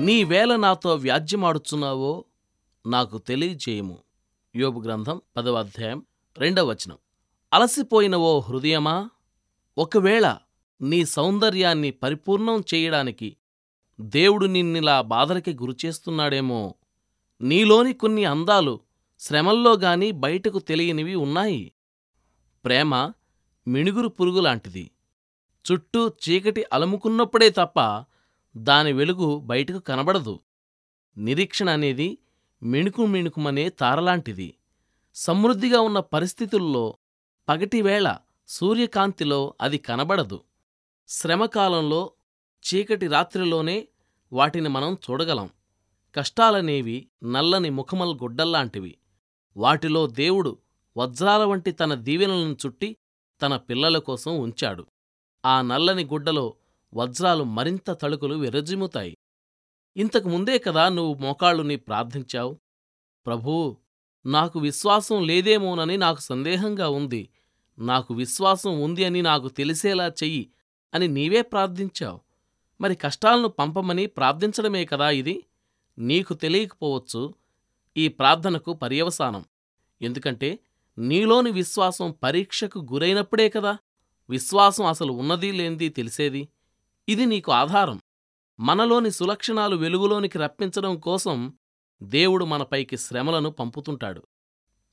నీవేళ నాతో వ్యాజ్యమాడుచున్నావో నాకు తెలియజేయము. యోబు గ్రంథం పదవ అధ్యాయం రెండవ వచనం. అలసిపోయిన ఓ హృదయమా? ఒకవేళ నీ సౌందర్యాన్ని పరిపూర్ణం చేయడానికి దేవుడు నిన్నిలా బాధలకి గురిచేస్తున్నాడేమో నీలోని కొన్ని అందాలు శ్రమల్లో గాని బయటకు తెలియనివి ఉన్నాయి? ప్రేమ మిణుగురు పురుగులాంటిది. చుట్టూ చీకటి అలముకున్నప్పుడే తప్ప దాని వెలుగు బయటకు కనబడదు. నిరీక్షణ అనేది మిణుకు మిణుకుమనే తారలాంటిది. సమృద్ధిగా ఉన్న పరిస్థితుల్లో పగటివేళ సూర్యకాంతిలో అది కనబడదు. శ్రమకాలంలో చీకటి రాత్రిలోనే వాటిని మనం చూడగలం. కష్టాలనేవి నల్లని ముఖమల్ గుడ్డల్లాంటివి. వాటిలో దేవుడు వజ్రాల వంటి తన దీవెనలను చుట్టి తన పిల్లల కోసం ఉంచాడు. ఆ నల్లని గుడ్డలో వజ్రాలు మరింత తళుకులు విరజిమ్ముతాయి. ఇంతకు ముందే కదా నువ్వు మోకాళ్ళుని ప్రార్థించావు. ప్రభూ నాకు విశ్వాసం లేదేమోనని నాకు సందేహంగా ఉంది. నాకు విశ్వాసం ఉంది అని నాకు తెలిసేలా చెయ్యి అని నీవే ప్రార్థించావు. మరి కష్టాలను పంపమని ప్రార్థించడమే కదా ఇది? నీకు తెలియకపోవచ్చు. ఈ ప్రార్థనకు పర్యవసానం. ఎందుకంటే నీలోని విశ్వాసం పరీక్షకు గురైనప్పుడే కదా. విశ్వాసం అసలు ఉన్నదీ లేనిది తెలిసేది. ఇది నీకు ఆధారం. మనలోని సులక్షణాలు వెలుగులోనికి రప్పించడం కోసం దేవుడు మనపైకి శ్రమలను పంపుతుంటాడు.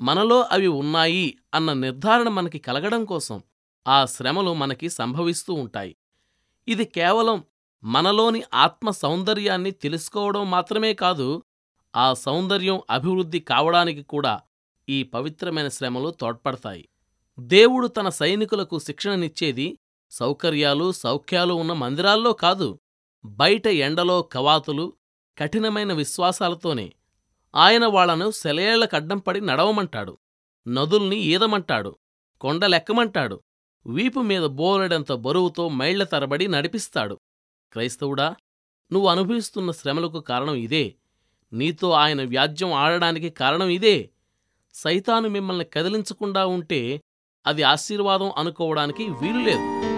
మనలో అవి ఉన్నాయి అన్న నిర్ధారణ మనకి కలగడం కోసం ఆ శ్రమలు మనకి సంభవిస్తూ ఉంటాయి. ఇది కేవలం మనలోని ఆత్మ సౌందర్యాన్ని తెలుసుకోవడం మాత్రమే కాదు ఆ సౌందర్యం అభివృద్ధి కావడానికి కూడా ఈ పవిత్రమైన శ్రమలు తోడ్పడతాయి. దేవుడు తన సైనికులకు శిక్షణనిచ్చేది సౌకర్యాలు సౌఖ్యాలు ఉన్న మందిరాల్లో కాదు బయట ఎండలో కవాతులు కఠినమైన విశ్వాసాలతోనే. ఆయన వాళ్ళను సెలయేళ్ళకడ్డంపడి నడవమంటాడు నదుల్ని ఈదమంటాడు కొండలెక్కమంటాడు వీపు మీద బోలెడంత బరువుతో మైళ్ళ తరబడి నడిపిస్తాడు. క్రైస్తవుడా నువ్వు అనుభవిస్తున్న శ్రమలకు కారణం ఇదే నీతో ఆయన వ్యాజ్యం ఆడడానికి కారణం ఇదే. సైతాను మిమ్మల్ని కదిలించకుండా ఉంటే అది ఆశీర్వాదం అనుకోవడానికి వీలులేదు